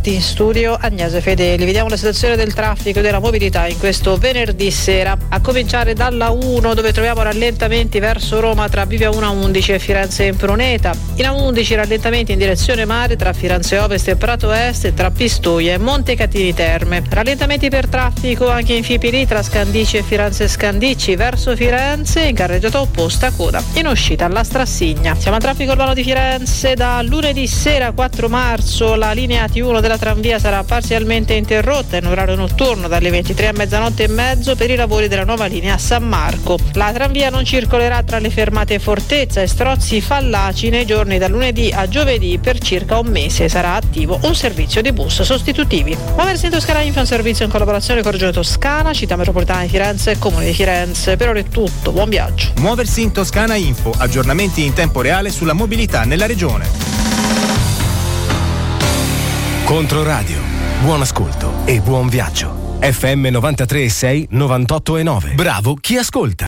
Trasporti in studio Agnese Fedeli. Vediamo la situazione del traffico e della mobilità in questo venerdì sera. A cominciare dalla 1 dove troviamo rallentamenti verso Roma tra Bivia 1 a 11 e Firenze in Pruneta. In A11 rallentamenti in direzione mare tra Firenze Ovest e Prato Est e tra Pistoia e Montecatini Terme. Rallentamenti per traffico anche in Fipili tra Scandici e Firenze Scandicci verso Firenze in carreggiata opposta coda. In uscita alla Strassigna. Siamo a traffico urbano di Firenze da lunedì sera 4 marzo la linea T1 della tranvia sarà parzialmente interrotta in orario notturno dalle 23 a mezzanotte e mezzo per i lavori della nuova linea San Marco. La tranvia non circolerà tra le fermate Fortezza e Strozzi Fallaci nei giorni da lunedì a giovedì per circa un mese. Sarà attivo un servizio di bus sostitutivi. Muoversi in Toscana Info è un servizio in collaborazione con Regione Toscana, Città Metropolitana di Firenze e Comune di Firenze. Per ora è tutto, buon viaggio. Muoversi in Toscana Info, aggiornamenti in tempo reale sulla mobilità nella regione. Controradio. Buon ascolto e buon viaggio. FM 93 6 98 e 9. Bravo chi ascolta.